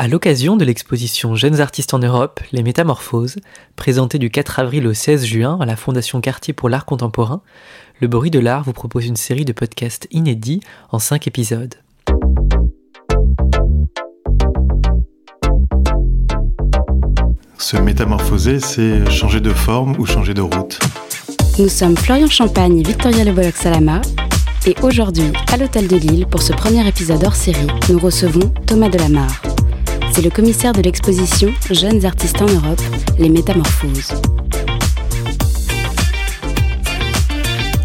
À l'occasion de l'exposition Jeunes artistes en Europe, Les Métamorphoses, présentée du 4 avril au 16 juin à la Fondation Cartier pour l'art contemporain, Le Bruit de l'art vous propose une série de podcasts inédits en 5 épisodes. Se métamorphoser, c'est changer de forme ou changer de route. Nous sommes Florian Champagne et Victoria Le Salama. Et aujourd'hui, à l'Hôtel de Lille, pour ce premier épisode hors série, nous recevons Thomas Delamarre. C'est le commissaire de l'exposition Jeunes artistes en Europe, Les Métamorphoses.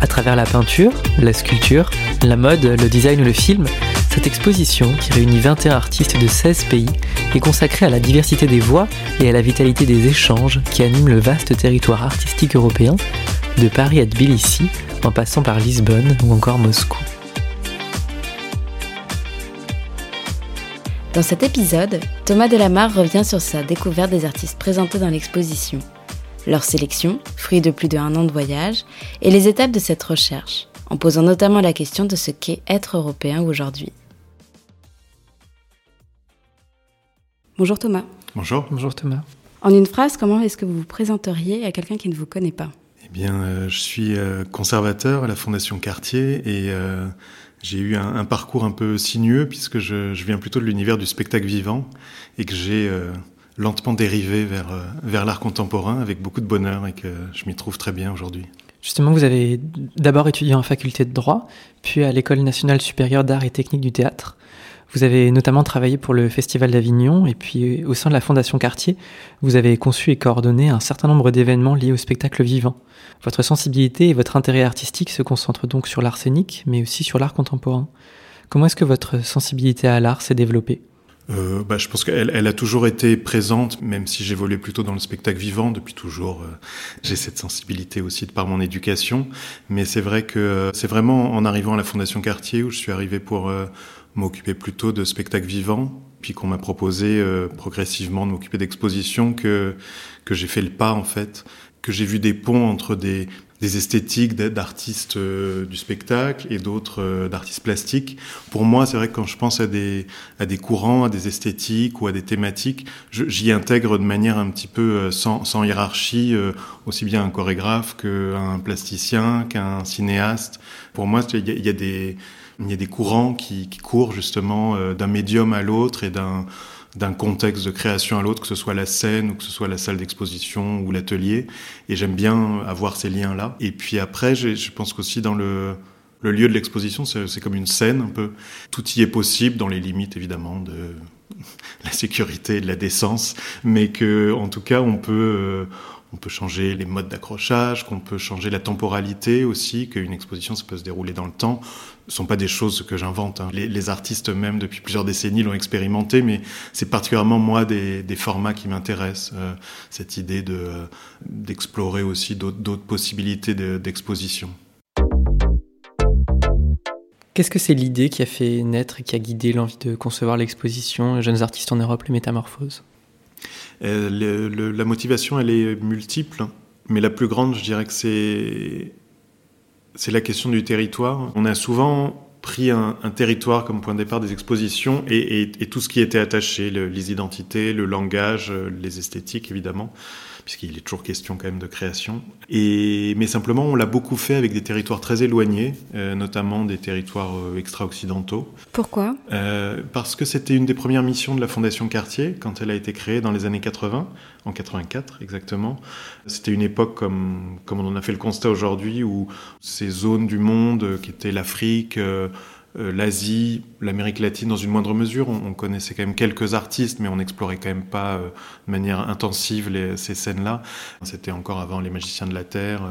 À travers la peinture, la sculpture, la mode, le design ou le film, cette exposition, qui réunit 21 artistes de 16 pays, est consacrée à la diversité des voix et à la vitalité des échanges qui animent le vaste territoire artistique européen, de Paris à Tbilissi, en passant par Lisbonne ou encore Moscou. Dans cet épisode, Thomas Delamarre revient sur sa découverte des artistes présentés dans l'exposition, leur sélection, fruit de plus d'un an de voyage, et les étapes de cette recherche, en posant notamment la question de ce qu'est être européen aujourd'hui. Bonjour Thomas. Bonjour. Bonjour Thomas. En une phrase, comment est-ce que vous vous présenteriez à quelqu'un qui ne vous connaît pas? Eh bien, euh, je suis euh, conservateur à la Fondation Cartier et euh, j'ai eu un, parcours un peu sinueux puisque je, viens plutôt de l'univers du spectacle vivant et que j'ai euh, lentement dérivé vers, euh, vers l'art contemporain avec beaucoup de bonheur et que je m'y trouve très bien aujourd'hui. Justement, vous avez d'abord étudié en faculté de droit, puis à l'École nationale supérieure d'art et technique du théâtre. Vous avez notamment travaillé pour le Festival d'Avignon et puis au sein de la Fondation Cartier, vous avez conçu et coordonné un certain nombre d'événements liés au spectacle vivant. Votre sensibilité et votre intérêt artistique se concentrent donc sur l'art scénique, mais aussi sur l'art contemporain. Comment est-ce que votre sensibilité à l'art s'est développée? Euh, bah, je pense qu'elle elle a toujours été présente, même si j'évoluais plutôt dans le spectacle vivant depuis toujours. Euh, j'ai cette sensibilité aussi de par mon éducation, mais c'est vrai que euh, c'est vraiment en arrivant à la Fondation Cartier où je suis arrivé pour euh, m'occuper plutôt de spectacle vivant, puis qu'on m'a proposé progressivement de m'occuper d'expositions que que j'ai fait le pas en fait que j'ai vu des ponts entre des, des esthétiques d'artistes euh, du spectacle et d'autres euh, d'artistes plastiques. Pour moi, c'est vrai que quand je pense à des, à des courants, à des esthétiques ou à des thématiques, j'y intègre de manière un petit peu euh, sans, sans hiérarchie, aussi bien un chorégraphe qu'un plasticien, qu'un cinéaste. Pour moi, il y a, des il y a des courants qui, qui courent justement d'un médium à l'autre et d'un d'un contexte de création à l'autre, que ce soit la scène ou que ce soit la salle d'exposition ou l'atelier. Et j'aime bien avoir ces liens-là. Et puis après, je pense qu'aussi dans le, le lieu de l'exposition, c'est comme une scène un peu. Tout y est possible dans les limites évidemment de la sécurité et de la décence, mais que en tout cas on peut euh, on peut changer les modes d'accrochage, qu'on peut changer la temporalité aussi, qu'une exposition ça peut se dérouler dans le temps. Ce sont pas des choses que j'invente. Hein. Les, artistes eux-mêmes depuis plusieurs décennies l'ont expérimenté, mais c'est particulièrement moi des, formats qui m'intéressent. Euh, cette idée euh, d'explorer aussi d'autres possibilités d'exposition. Qu'est-ce que c'est l'idée qui a fait naître et qui a guidé l'envie de concevoir l'exposition? Jeunes artistes en Europe, les métamorphoses? Euh, la motivation, elle est multiple, mais la plus grande, je dirais que c'est c'est la question du territoire. On a souvent pris un, territoire comme point de départ des expositions et, tout ce qui était attaché, les identités, le langage, les esthétiques évidemment puisqu'il est toujours question quand même de création. Et, mais simplement, on l'a beaucoup fait avec des territoires très éloignés, euh, notamment des territoires euh, extra-occidentaux. Pourquoi? Euh, Parce que c'était une des premières missions de la Fondation Cartier, quand elle a été créée dans les années 80, en 84 exactement. C'était une époque, comme, comme on en a fait le constat aujourd'hui, où ces zones du monde, qui étaient l'Afrique, l'Asie, l'Amérique latine dans une moindre mesure. On, connaissait quand même quelques artistes, mais on n'explorait quand même pas euh, de manière intensive ces scènes-là. C'était encore avant les magiciens de la Terre.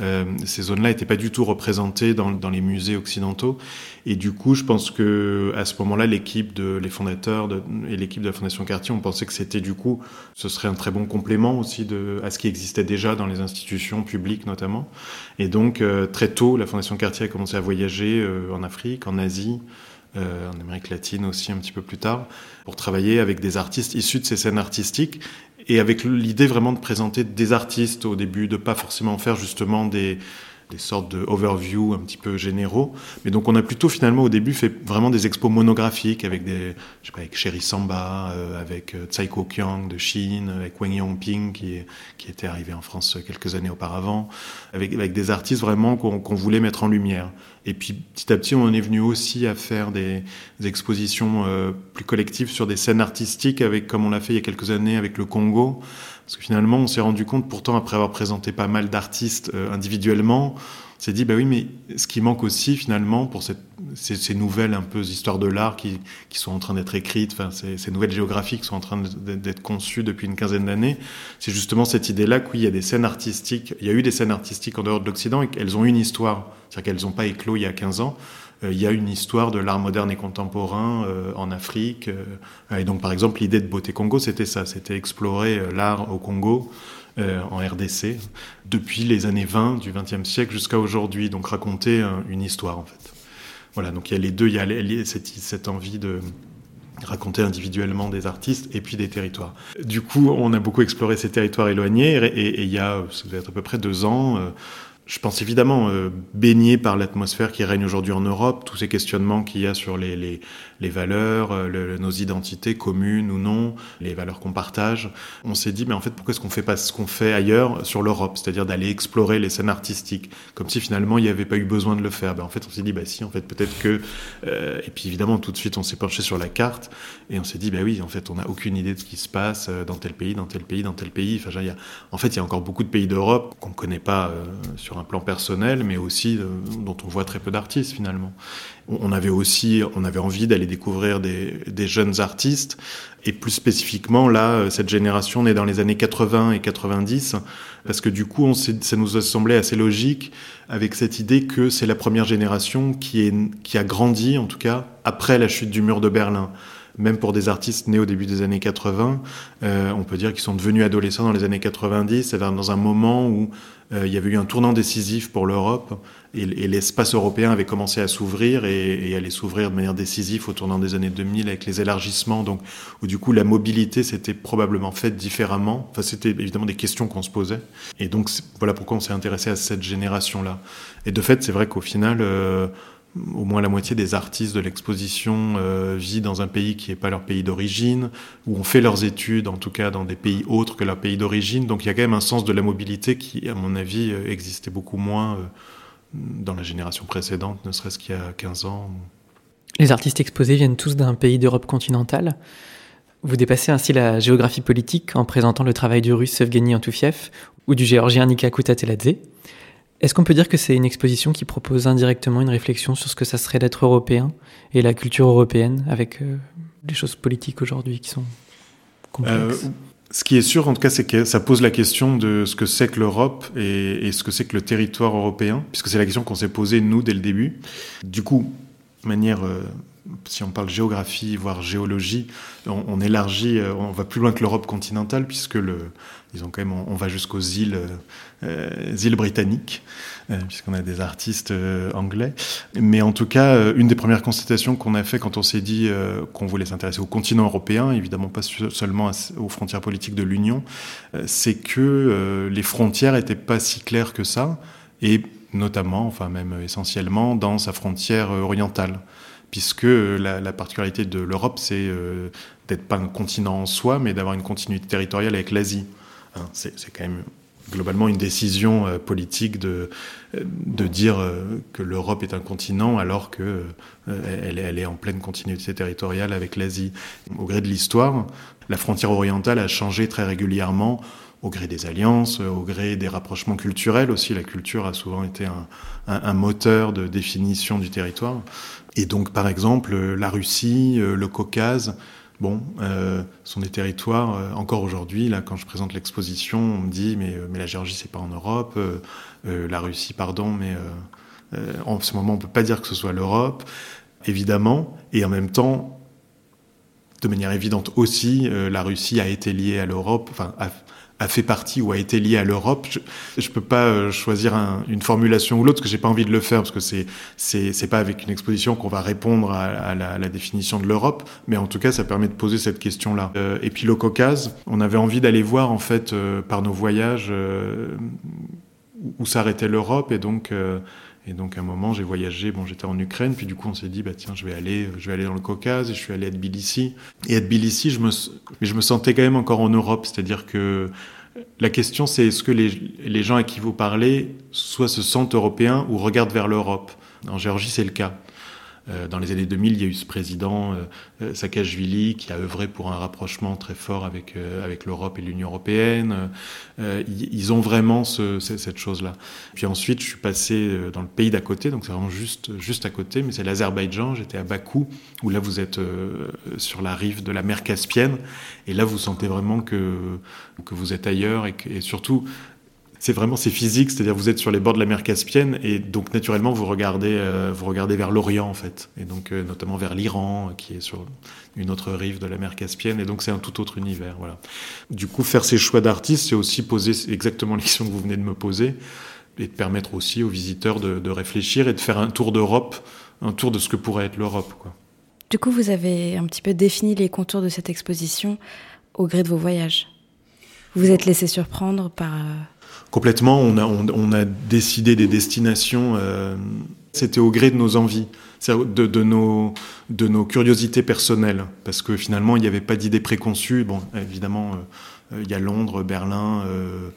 Euh, ces zones-là n'étaient pas du tout représentées dans, les musées occidentaux. Et du coup, je pense que à ce moment-là, l'équipe de les fondateurs et l'équipe de la Fondation Cartier, on pensait que c'était du coup, ce serait un très bon complément aussi de, à ce qui existait déjà dans les institutions publiques notamment. Et donc très tôt, la Fondation Cartier a commencé à voyager en Afrique, en Asie, euh, en Amérique latine aussi un petit peu plus tard, pour travailler avec des artistes issus de ces scènes artistiques et avec l'idée vraiment de présenter des artistes au début, de pas forcément faire justement des des sortes de overview un petit peu généraux. Mais donc on a plutôt finalement au début fait vraiment des expos monographiques avec des, je sais pas, avec Sherry Samba, euh, avec euh, Tsai Ko-kyung de Chine, avec Wang Yongping qui, qui était arrivé en France quelques années auparavant, avec, avec des artistes vraiment qu'on voulait mettre en lumière. Et puis petit à petit, on est venu aussi à faire des, des expositions euh, plus collectives sur des scènes artistiques, avec comme on l'a fait il y a quelques années avec le Congo. Parce que finalement, on s'est rendu compte, pourtant, après avoir présenté pas mal d'artistes euh, individuellement, on s'est dit, bah oui, mais ce qui manque aussi, finalement, pour cette, ces, ces, nouvelles un peu histoires de l'art qui, qui, sont en train d'être écrites, enfin, ces, ces, nouvelles géographies qui sont en train d'être conçues depuis une quinzaine d'années, c'est justement cette idée-là qu'il y a des scènes artistiques, il y a eu des scènes artistiques en dehors de l'Occident et qu'elles ont une histoire. C'est-à-dire qu'elles n'ont pas éclos il y a 15 ans. Euh, il y a une histoire de l'art moderne et contemporain euh, en Afrique. Euh, et donc, par exemple, l'idée de Beauté Congo, c'était ça, c'était explorer l'art au Congo. en RDC, depuis les années 20 du XXe siècle jusqu'à aujourd'hui, donc raconter une histoire en fait. Voilà, donc il y a les deux, il y a cette, envie de, raconter individuellement des artistes et puis des territoires. Du coup, on a beaucoup exploré ces territoires éloignés et, il y a, ça doit à peu près deux ans, je pense évidemment euh, baigné par l'atmosphère qui règne aujourd'hui en Europe, tous ces questionnements qu'il y a sur les, les, les valeurs, euh, le, nos identités communes ou non, les valeurs qu'on partage. On s'est dit, mais en fait, pourquoi est-ce qu'on fait pas ce qu'on fait ailleurs sur l'Europe, c'est-à-dire d'aller explorer les scènes artistiques, comme si finalement il n'y avait pas eu besoin de le faire. Ben, en fait, on s'est dit, bah si, en fait, peut-être que. Euh, et puis évidemment, tout de suite, on s'est penché sur la carte et on s'est dit, bah oui, en fait, on n'a aucune idée de ce qui se passe euh, dans tel pays, dans tel pays, dans tel pays. Enfin, y a, en fait, il y a encore beaucoup de pays d'Europe qu'on ne connaît pas euh, sur un plan personnel, mais aussi euh, dont on voit très peu d'artistes finalement. On avait aussi, on avait envie d'aller découvrir des, des, jeunes artistes, et plus spécifiquement là, euh, cette génération née dans les années 80 et 90, parce que du coup, on ça nous a semblé assez logique avec cette idée que c'est la première génération qui, est, qui a grandi, en tout cas, après la chute du mur de Berlin. Même pour des artistes nés au début des années 80, euh, on peut dire qu'ils sont devenus adolescents dans les années 90, c'est-à-dire dans un moment où il y avait eu un tournant décisif pour l'Europe et, et l'espace européen avait commencé à s'ouvrir et, et allait s'ouvrir de manière décisive au tournant des années 2000 avec les élargissements, donc où du coup la mobilité s'était probablement faite différemment. Enfin, c'était évidemment des questions qu'on se posait. Et donc voilà pourquoi on s'est intéressé à cette génération-là. Et de fait, c'est vrai qu'au final, euh, au moins la moitié des artistes de l'exposition euh, vit dans un pays qui n'est pas leur pays d'origine, ou ont fait leurs études, en tout cas dans des pays autres que leur pays d'origine. Donc il y a quand même un sens de la mobilité qui, à mon avis, euh, existait beaucoup moins euh, dans la génération précédente, ne serait-ce qu'il y a 15 ans. Les artistes exposés viennent tous d'un pays d'Europe continentale. Vous dépassez ainsi la géographie politique en présentant le travail du russe Evgeny Antoufiev ou du géorgien Nika Kutateladze. Est-ce qu'on peut dire que c'est une exposition qui propose indirectement une réflexion sur ce que ça serait d'être européen et la culture européenne avec euh, les choses politiques aujourd'hui qui sont complexes? Euh, Ce qui est sûr, en tout cas, c'est que ça pose la question de ce que c'est que l'Europe et, ce que c'est que le territoire européen, puisque c'est la question qu'on s'est posée, nous, dès le début. Du coup, de manière euh, si on parle géographie, voire géologie, on, élargit, euh, on va plus loin que l'Europe continentale, puisque le, disons quand même, on, va jusqu'aux îles, euh, britanniques, euh, puisqu'on a des artistes anglais. Mais en tout cas, une des premières constatations qu'on a fait quand on s'est dit qu'on voulait s'intéresser au continent européen, évidemment pas seulement aux frontières politiques de l'Union, c'est que les frontières étaient pas si claires que ça, et notamment, enfin même essentiellement, dans sa frontière orientale puisque la, la particularité de l'Europe, c'est euh, d'être pas un continent en soi, mais d'avoir une continuité territoriale avec l'Asie. Hein, c'est quand même globalement une décision euh, politique de, dire euh, que l'Europe est un continent alors que euh, elle, elle, est en pleine continuité territoriale avec l'Asie. Au gré de l'histoire, la frontière orientale a changé très régulièrement au gré des alliances, au gré des rapprochements culturels aussi. La culture a souvent été un moteur de définition du territoire. Et donc, par exemple, la Russie, euh, le Caucase, bon, euh, sont des territoires, euh, encore aujourd'hui, là, quand je présente l'exposition, on me dit, mais, la Géorgie, c'est pas en Europe, euh, euh, la Russie, pardon, mais euh, en ce moment, on peut pas dire que ce soit l'Europe, évidemment, et en même temps, de manière évidente aussi, la Russie a été liée à l'Europe, enfin, a fait partie ou a été lié à l'Europe. Je ne peux pas euh, choisir un, une formulation ou l'autre parce que j'ai pas envie de le faire parce que c'est c'est pas avec une exposition qu'on va répondre à, la, à, la, définition de l'Europe, mais en tout cas ça permet de poser cette question là. Euh, et puis le Caucase, on avait envie d'aller voir en fait euh, par nos voyages. Euh, où s'arrêtait l'Europe et donc et donc à un moment j'ai voyagé, bon j'étais en Ukraine, puis du coup on s'est dit bah tiens je vais aller, je vais aller dans le Caucase et je suis allé à Tbilissi. Et à Tbilissi je me, je me sentais quand même encore en Europe, c'est-à-dire que la question c'est est-ce que les, les gens à qui vous parlez soit se sentent européens ou regardent vers l'Europe? En Géorgie c'est le cas. Euh, dans les années 2000, il y a eu ce président euh, euh, Saakashvili qui a œuvré pour un rapprochement très fort avec avec l'Europe et l'Union européenne. ils ont vraiment ce, cette chose-là. Puis ensuite, je suis passé dans le pays d'à côté, donc c'est vraiment juste juste à côté, mais c'est l'Azerbaïdjan. J'étais à Bakou, où là vous êtes sur la rive de la mer Caspienne, et là vous sentez vraiment que que vous êtes ailleurs et, que, et surtout c'est vraiment c'est physique, c'est-à-dire vous êtes sur les bords de la mer Caspienne et donc naturellement vous regardez euh, vous regardez vers l'Orient en fait et donc euh, notamment vers l'Iran qui est sur une autre rive de la mer Caspienne et donc c'est un tout autre univers voilà. Du coup faire ces choix d'artistes c'est aussi poser exactement les questions que vous venez de me poser et de permettre aussi aux visiteurs de, réfléchir et de faire un tour d'Europe, un tour de ce que pourrait être l'Europe quoi. Du coup vous avez un petit peu défini les contours de cette exposition au gré de vos voyages. Vous vous êtes laissé surprendre par euh, complètement. On a, on, a décidé des destinations. Euh, c'était au gré de nos envies, de, nos, de nos curiosités personnelles, parce que finalement, il n'y avait pas d'idée préconçue. Bon, évidemment, euh, il y a Londres, Berlin. Euh,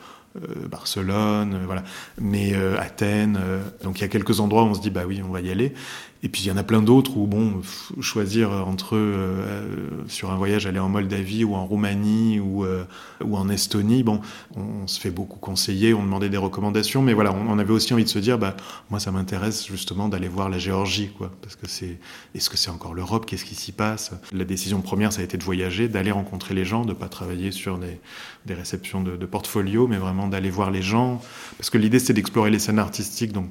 Barcelone, voilà, mais Athènes. donc il y a quelques endroits où on se dit bah oui, on va y aller. Et puis il y en a plein d'autres où, bon, choisir entre euh, sur un voyage aller en Moldavie ou en Roumanie ou, euh, ou en Estonie, bon, on, se fait beaucoup conseiller, on demandait des recommandations, mais voilà, on, avait aussi envie de se dire, bah, moi ça m'intéresse justement d'aller voir la Géorgie, quoi, parce que c'est, est-ce que c'est encore l'Europe, qu'est-ce qui s'y passe? La décision première, ça a été de voyager, d'aller rencontrer les gens, de pas travailler sur des, des réceptions de, de portfolio, mais vraiment d'aller voir les gens, parce que l'idée c'est d'explorer les scènes artistiques, donc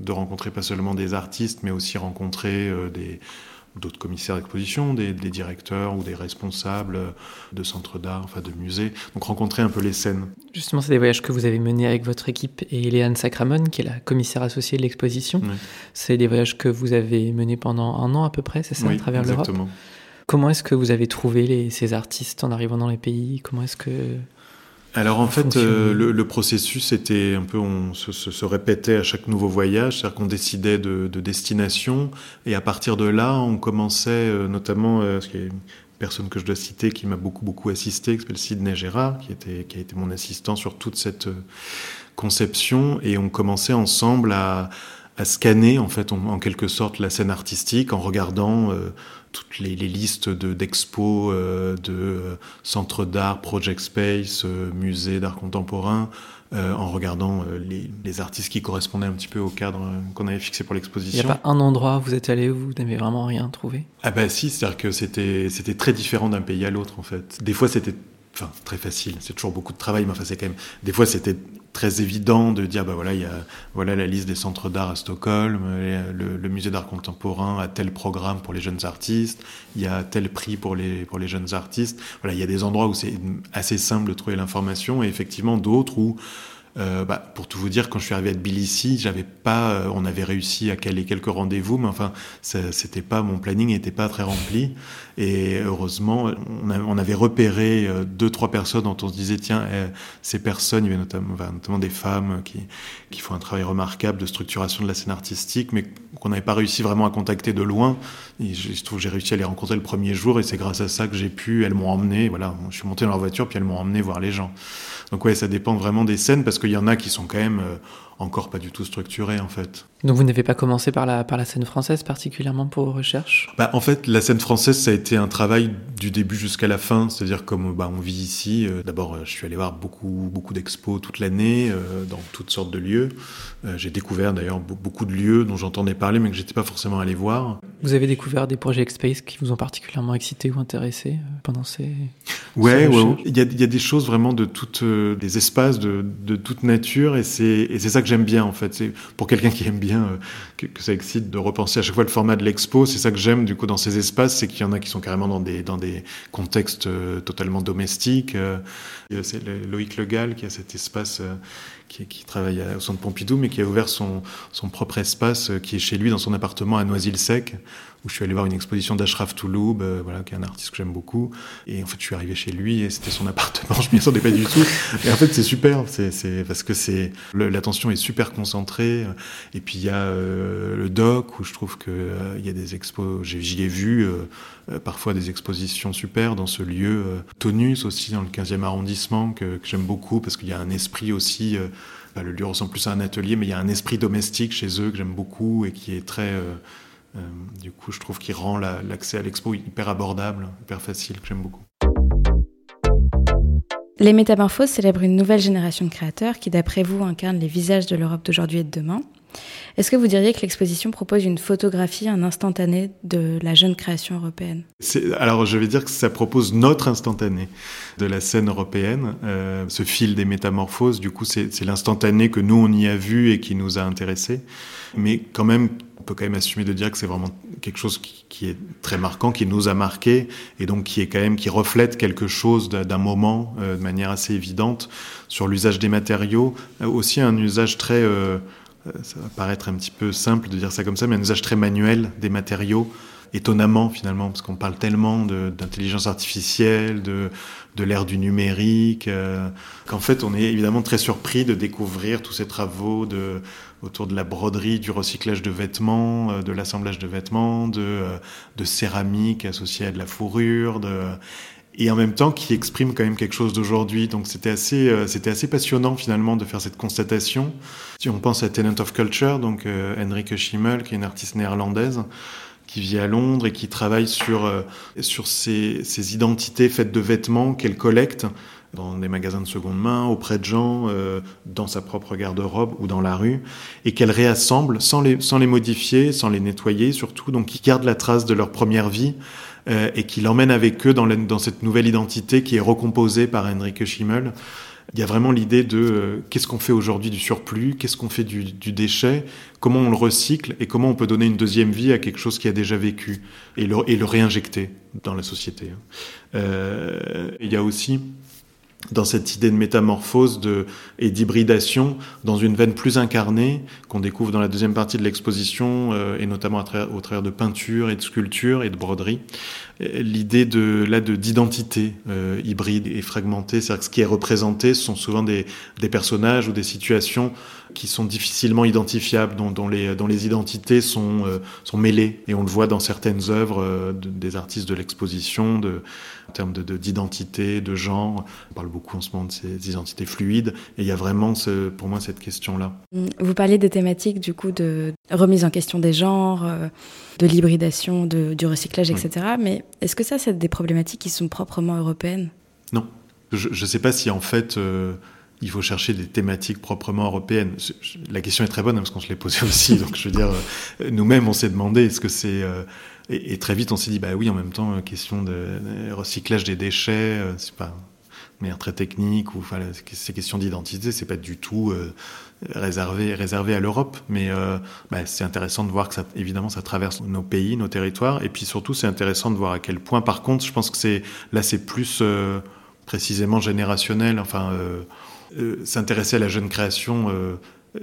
de rencontrer pas seulement des artistes, mais aussi rencontrer euh, des d'autres commissaires d'exposition, des, directeurs ou des responsables de centres d'art, enfin de musées. Donc rencontrer un peu les scènes. Justement, c'est des voyages que vous avez menés avec votre équipe et Léane Sacramone, qui est la commissaire associée de l'exposition. C'est des voyages que vous avez menés pendant un an à peu près, c'est ça, à travers l'Europe? Comment est-ce que vous avez trouvé ces artistes en arrivant dans les pays? Comment est-ce que alors en fait, euh, le, processus était un peu, on se, répétait à chaque nouveau voyage, c'est-à-dire qu'on décidait de, destination, et à partir de là, on commençait euh, notamment, euh, qu'il y a une personne que je dois citer qui m'a beaucoup beaucoup assisté, qui s'appelle Sidney Gérard, qui était qui a été mon assistant sur toute cette conception, et on commençait ensemble à, scanner en fait en, quelque sorte la scène artistique en regardant toutes les, listes d'expos, euh, de, euh, centres d'art, project space, euh, musées d'art contemporain, en regardant les, artistes qui correspondaient un petit peu au cadre qu'on avait fixé pour l'exposition. Il n'y a pas un endroit où vous êtes allé où vous n'avez vraiment rien trouvé? Ah bah si, c'est-à-dire que c'était c'était très différent d'un pays à l'autre en fait. Des fois c'était enfin très facile, c'est toujours beaucoup de travail, mais enfin c'est quand même des fois c'était très évident de dire bah voilà il y a voilà la liste des centres d'art à Stockholm le, musée d'art contemporain a tel programme pour les jeunes artistes il y a tel prix pour les pour les jeunes artistes. Voilà il y a des endroits où c'est assez simple de trouver l'information et effectivement d'autres où euh, bah, pour tout vous dire, quand je suis arrivé à Tbilissi, j'avais pas, euh, on avait réussi à caler quelques rendez-vous, mais enfin, c'était pas, mon planning n'était pas très rempli. Et heureusement, on, avait repéré euh, deux, trois personnes dont on se disait, tiens, eh, ces personnes, il y avait notamment, notamment des femmes qui, qui font un travail remarquable de structuration de la scène artistique, mais qu'on n'avait pas réussi vraiment à contacter de loin. Et je, trouve j'ai réussi à les rencontrer le premier jour, et c'est grâce à ça que j'ai pu, elles m'ont emmené, voilà, je suis monté dans leur voiture, puis elles m'ont emmené voir les gens. Donc ouais, ça dépend vraiment des scènes parce qu'il y en a qui sont quand même euh, encore pas du tout structurées en fait. Donc vous n'avez pas commencé par la, par la scène française particulièrement pour vos recherches? Bah, En fait, la scène française, ça a été un travail du début jusqu'à la fin. C'est-à-dire comme bah, on vit ici, euh, d'abord euh, je suis allé voir beaucoup, beaucoup d'expos toute l'année dans toutes sortes de lieux. J'ai découvert d'ailleurs beaucoup de lieux dont j'entendais parler mais que j'étais pas forcément allé voir. Vous avez découvert des projets X-Space qui vous ont particulièrement excité ou intéressé pendant ces... Ouais, ouais, il y a, y a, des choses vraiment de toutes, des espaces de, de toute nature et c'est ça que j'aime bien en fait. C'est pour quelqu'un qui aime bien euh, que, ça excite de repenser à chaque fois le format de l'expo. C'est ça que j'aime du coup dans ces espaces, c'est qu'il y en a qui sont carrément dans des dans des contextes euh, totalement domestiques. Euh, c'est Loïc Legal qui a cet espace qui, qui, travaille au centre Pompidou, mais qui a ouvert son, son propre espace, qui est chez lui dans son appartement à Noisy-le-Sec, où je suis allé voir une exposition d'Ashraf Touloub, euh, voilà, qui est un artiste que j'aime beaucoup. Et en fait, je suis arrivé chez lui et c'était son appartement. Je m'y attendais pas du tout. Et en fait, c'est super. C'est parce que c'est l'attention est super concentrée. Et puis il y a euh, le doc où je trouve que euh, il y a des expos. J'y ai, vu parfois des expositions super dans ce lieu. Tonus aussi dans le 15e arrondissement que, j'aime beaucoup parce qu'il y a un esprit aussi. Bah, le lieu ressemble plus à un atelier, mais il y a un esprit domestique chez eux que j'aime beaucoup et qui est très euh, du coup, je trouve qu'il rend l'accès à l'expo hyper abordable, hyper facile, que j'aime beaucoup. Les Métamorphoses célèbrent une nouvelle génération de créateurs qui, d'après vous, incarnent les visages de l'Europe d'aujourd'hui et de demain. Est-ce que vous diriez que l'exposition propose une photographie, un instantané de la jeune création européenne? Alors je vais dire que ça propose notre instantané de la scène européenne, euh, ce fil des métamorphoses. Du coup, c'est l'instantané que nous on y a vu et qui nous a intéressés, mais quand même on peut quand même assumer de dire que c'est vraiment quelque chose qui, est très marquant, qui nous a marqué, et donc qui est quand même qui reflète quelque chose d'un moment euh, de manière assez évidente sur l'usage des matériaux, euh, aussi un usage très, ça va paraître un petit peu simple de dire ça comme ça, mais un usage très manuel des matériaux étonnamment finalement, parce qu'on parle tellement d'intelligence artificielle, de, de l'ère du numérique, euh, qu'en fait on est évidemment très surpris de découvrir tous ces travaux autour de la broderie, du recyclage de vêtements, euh, de l'assemblage de vêtements, de, euh, de céramique associée à de la fourrure, de, et en même temps qui exprime quand même quelque chose d'aujourd'hui. Donc c'était assez, c'était assez passionnant finalement de faire cette constatation. Si on pense à Tenant of Culture, donc Henrike Schimmel, qui est une artiste néerlandaise, qui vit à Londres et qui travaille sur, euh, sur ces, ces identités faites de vêtements qu'elle collecte dans des magasins de seconde main, auprès de gens, euh, dans sa propre garde-robe ou dans la rue, et qu'elle réassemble sans les, sans les modifier, sans les nettoyer surtout, donc qui gardent la trace de leur première vie euh, et qui l'emmènent avec eux dans, cette nouvelle identité qui est recomposée par Henrike Schimmel. Il y a vraiment l'idée de euh, qu'est-ce qu'on fait aujourd'hui du surplus, qu'est-ce qu'on fait du, déchet, comment on le recycle et comment on peut donner une deuxième vie à quelque chose qui a déjà vécu et le, et le réinjecter dans la société. Euh, il y a aussi dans cette idée de métamorphose de, et d'hybridation dans une veine plus incarnée qu'on découvre dans la deuxième partie de l'exposition euh, et notamment au travers de peinture et de sculpture et de broderie l'idée de là de d'identité euh, hybride et fragmentée c'est-à-dire que ce qui est représenté ce sont souvent des, des personnages ou des situations qui sont difficilement identifiables, dont, dont, les, dont les identités sont, euh, sont mêlées. Et on le voit dans certaines œuvres euh, des artistes de l'exposition, de, en termes d'identité, de, d'identité de genre. On parle beaucoup en ce moment de ces identités fluides. Et il y a vraiment, ce, pour moi, cette question-là. Vous parliez des thématiques, du coup, de remise en question des genres, de l'hybridation, du recyclage, etc. Mais est-ce que ça, c'est des problématiques qui sont proprement européennes? Non. Je ne sais pas si, en fait il faut chercher des thématiques proprement européennes. La question est très bonne hein, parce qu'on se l'est posé aussi. Donc je veux dire, euh, nous-mêmes on s'est demandé est-ce que c'est euh, et, très vite on s'est dit bah oui en même temps euh, question de, recyclage des déchets c'est pas de manière très technique ou ces questions d'identité c'est pas du tout réservé réservé à l'Europe mais bah, c'est intéressant de voir que ça évidemment ça traverse nos pays nos territoires et puis surtout c'est intéressant de voir à quel point par contre je pense que c'est là c'est plus précisément générationnel enfin euh, s'intéresser à la jeune création, euh,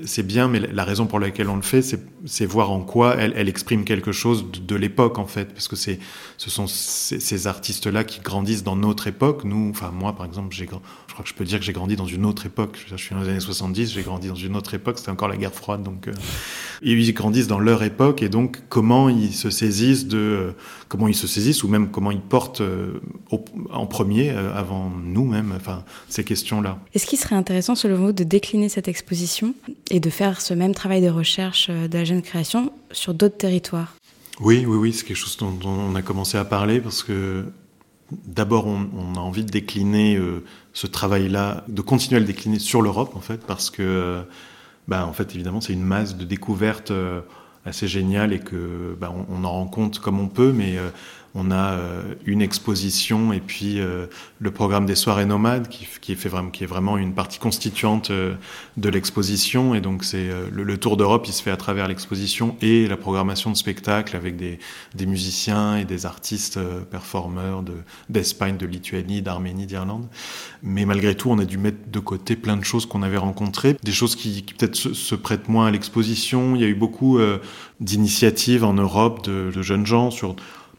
c'est bien, mais la raison pour laquelle on le fait, c'est voir en quoi elle, exprime quelque chose de, l'époque, en fait, parce que ce sont ces, artistes-là qui grandissent dans notre époque. Nous, enfin moi, par exemple, j'ai crois que je peux dire que j'ai grandi dans une autre époque. Je, suis dans les années 70, j'ai grandi dans une autre époque, c'était encore la guerre froide. Donc, euh, ils grandissent dans leur époque et donc comment ils se saisissent de, comment ils se saisissent ou même comment ils portent euh, en premier avant nous même, enfin ces questions-là. Est-ce qu'il serait intéressant, selon vous, de décliner cette exposition et de faire ce même travail de recherche de la jeune création sur d'autres territoires? Oui, oui, oui, c'est quelque chose dont, dont on a commencé à parler parce que D'abord, on, on, a envie de décliner euh, ce travail-là, de continuer à le décliner sur l'Europe, en fait, parce que, euh, bah, en fait, évidemment, c'est une masse de découvertes euh, assez géniale et que bah, on, on, en rend compte comme on peut, mais on a une exposition et puis le programme des soirées nomades qui, fait vraiment, qui est vraiment une partie constituante de l'exposition. Et donc c'est le, tour d'Europe, il se fait à travers l'exposition et la programmation de spectacles avec des, musiciens et des artistes performeurs d'Espagne, de, Lituanie, d'Arménie, d'Irlande. Mais malgré tout, on a dû mettre de côté plein de choses qu'on avait rencontrées, des choses qui, peut-être se, prêtent moins à l'exposition. Il y a eu beaucoup euh, d'initiatives en Europe de, de, jeunes gens sur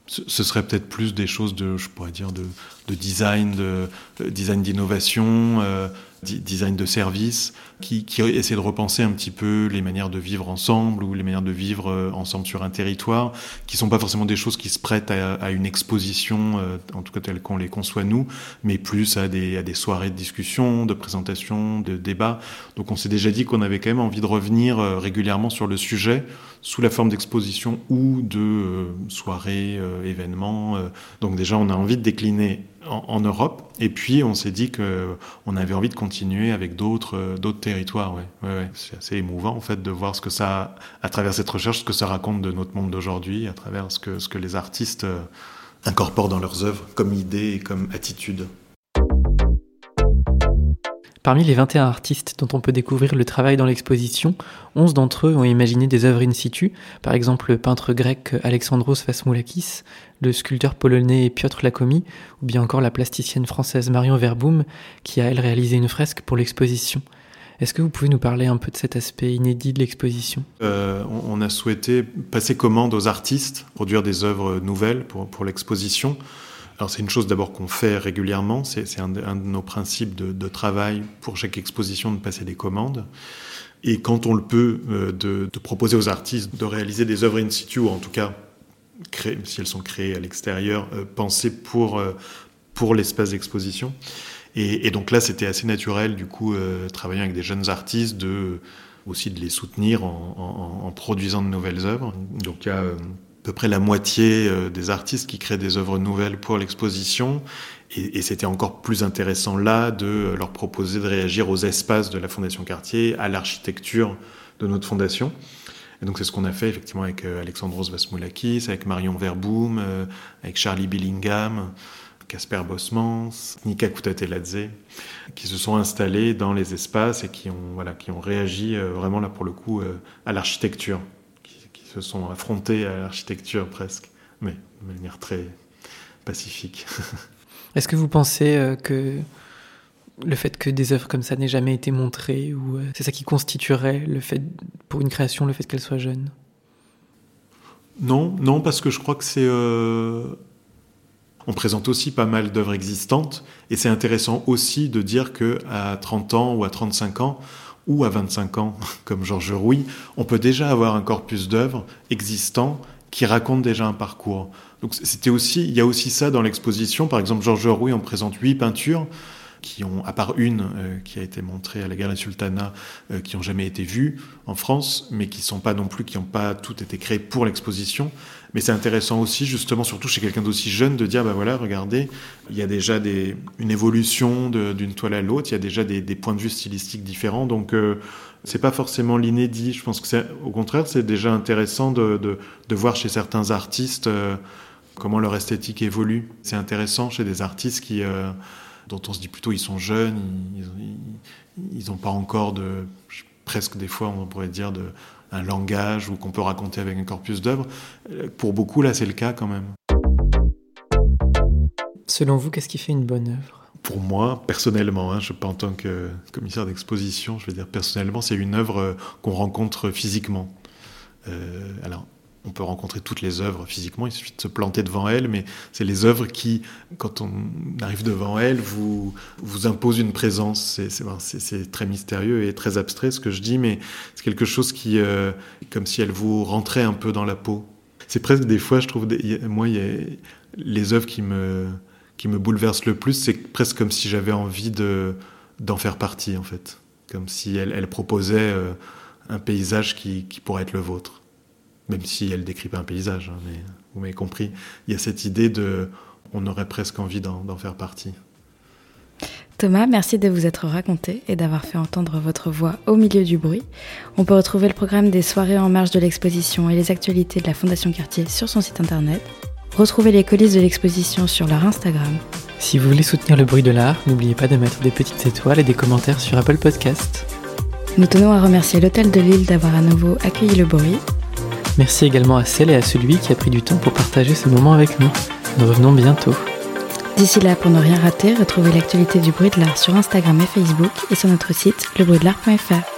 ce serait peut-être plus des choses de, je pourrais dire, de, de design, de, de design d'innovation, euh, design de service, qui, qui essaie de repenser un petit peu les manières de vivre ensemble ou les manières de vivre euh, ensemble sur un territoire, qui sont pas forcément des choses qui se prêtent à, une exposition, euh, en tout cas telles qu'on les conçoit nous, mais plus à des, soirées de discussion, de présentation, de débat. Donc on s'est déjà dit qu'on avait quand même envie de revenir euh, régulièrement sur le sujet sous la forme d'exposition ou de euh, soirées, événements. donc déjà on a envie de décliner en, Europe. Et puis, on s'est dit qu'on avait envie de continuer avec d'autres euh, d'autres territoires. Ouais. C'est assez émouvant, en fait, de voir ce que ça, à travers cette recherche, ce que ça raconte de notre monde d'aujourd'hui, à travers ce que, ce que les artistes euh, incorporent dans leurs œuvres comme idées et comme attitudes. Parmi les 21 artistes dont on peut découvrir le travail dans l'exposition, 11 d'entre eux ont imaginé des œuvres in situ, par exemple le peintre grec Alexandros Fasmoulakis, le sculpteur polonais Piotr Lakomi, ou bien encore la plasticienne française Marion Verboom, qui a elle réalisé une fresque pour l'exposition. Est-ce que vous pouvez nous parler un peu de cet aspect inédit de l'exposition? Euh, On a souhaité passer commande aux artistes, produire des œuvres nouvelles pour, pour l'exposition. Alors c'est une chose d'abord qu'on fait régulièrement, c'est un, de nos principes de, travail pour chaque exposition de passer des commandes. Et quand on le peut, euh, de, proposer aux artistes de réaliser des œuvres in situ, ou en tout cas, créer, si elles sont créées à l'extérieur, euh, pensées pour, euh, pour l'espace d'exposition. Et, donc là, c'était assez naturel, du coup, travaillant avec des jeunes artistes, de, aussi de les soutenir en, en, en produisant de nouvelles œuvres. Donc il y a peu près la moitié euh, des artistes qui créent des œuvres nouvelles pour l'exposition. Et, c'était encore plus intéressant là de leur proposer de réagir aux espaces de la Fondation Cartier, à l'architecture de notre fondation. Et donc c'est ce qu'on a fait effectivement avec euh, Alexandros Vasmoulakis, avec Marion Verboom, euh, avec Charlie Billingham, Casper Bosmans, Nika Koutateladze, qui se sont installés dans les espaces et qui ont, voilà, qui ont réagi vraiment là pour le coup à l'architecture se sont affrontés à l'architecture presque, mais de manière très pacifique. Est-ce que vous pensez euh, que le fait que des œuvres comme ça n'aient jamais été montrées, ou euh, c'est ça qui constituerait le fait pour une création, le fait qu'elle soit jeune Non, non, parce que je crois que c'est euh... On présente aussi pas mal d'œuvres existantes, et c'est intéressant aussi de dire que à 30 ans ou à 35 ans, ou à 25 ans, comme Georges Rouy, on peut déjà avoir un corpus d'œuvres existants qui racontent déjà un parcours. Donc c'était aussi, il y a aussi ça dans l'exposition. Par exemple, Georges Rouy, on présente huit peintures qui ont, à part une euh, qui a été montrée à la Galerie Sultana, euh, qui ont jamais été vues en France, mais qui sont pas non plus, qui n'ont pas toutes été créées pour l'exposition. Mais c'est intéressant aussi, justement, surtout chez quelqu'un d'aussi jeune, de dire, bah voilà, regardez, il y a déjà une évolution d'une toile à l'autre, il y a déjà des, points de vue stylistiques différents, donc euh, c'est pas forcément l'inédit. Je pense que au contraire, c'est déjà intéressant de, voir chez certains artistes euh, comment leur esthétique évolue. C'est intéressant chez des artistes euh, dont on se dit plutôt ils sont jeunes, ils n'ont pas encore de presque des fois on pourrait dire de un langage ou qu'on peut raconter avec un corpus d'œuvres. Pour beaucoup, là, c'est le cas quand même. Selon vous, qu'est-ce qui fait une bonne œuvre? Pour moi, personnellement, hein, je pas en tant que commissaire d'exposition, je veux dire personnellement, c'est une œuvre qu'on rencontre physiquement. Euh, alors, on peut rencontrer toutes les œuvres physiquement, il suffit de se planter devant elles, mais c'est les œuvres qui, quand on arrive devant elles, vous, vous imposent une présence. C'est très mystérieux et très abstrait ce que je dis, mais c'est quelque chose qui, euh, comme si elles vous rentraient un peu dans la peau. C'est presque des fois, je trouve, moi, y a les œuvres qui me, qui me bouleversent le plus, c'est presque comme si j'avais envie d'en faire partie, en fait. Comme si elles, elles proposaient euh, un paysage qui, qui pourrait être le vôtre même si elle décrit pas un paysage, hein, mais vous m'avez compris, il y a cette idée de, on aurait presque envie d'en faire partie. Thomas, merci de vous être raconté et d'avoir fait entendre votre voix au milieu du bruit. On peut retrouver le programme des soirées en marge de l'exposition et les actualités de la Fondation Cartier sur son site internet Retrouvez les coulisses de l'exposition sur leur Instagram. Si vous voulez soutenir le bruit de l'art, n'oubliez pas de mettre des petites étoiles et des commentaires sur Apple Podcast. Nous tenons à remercier l'Hôtel de Lille d'avoir à nouveau accueilli le bruit. Merci également à celle et à celui qui a pris du temps pour partager ce moment avec nous. Nous revenons bientôt. D'ici là, pour ne rien rater, retrouvez l'actualité du bruit de l'art sur Instagram et Facebook et sur notre site lebruitdelart.fr.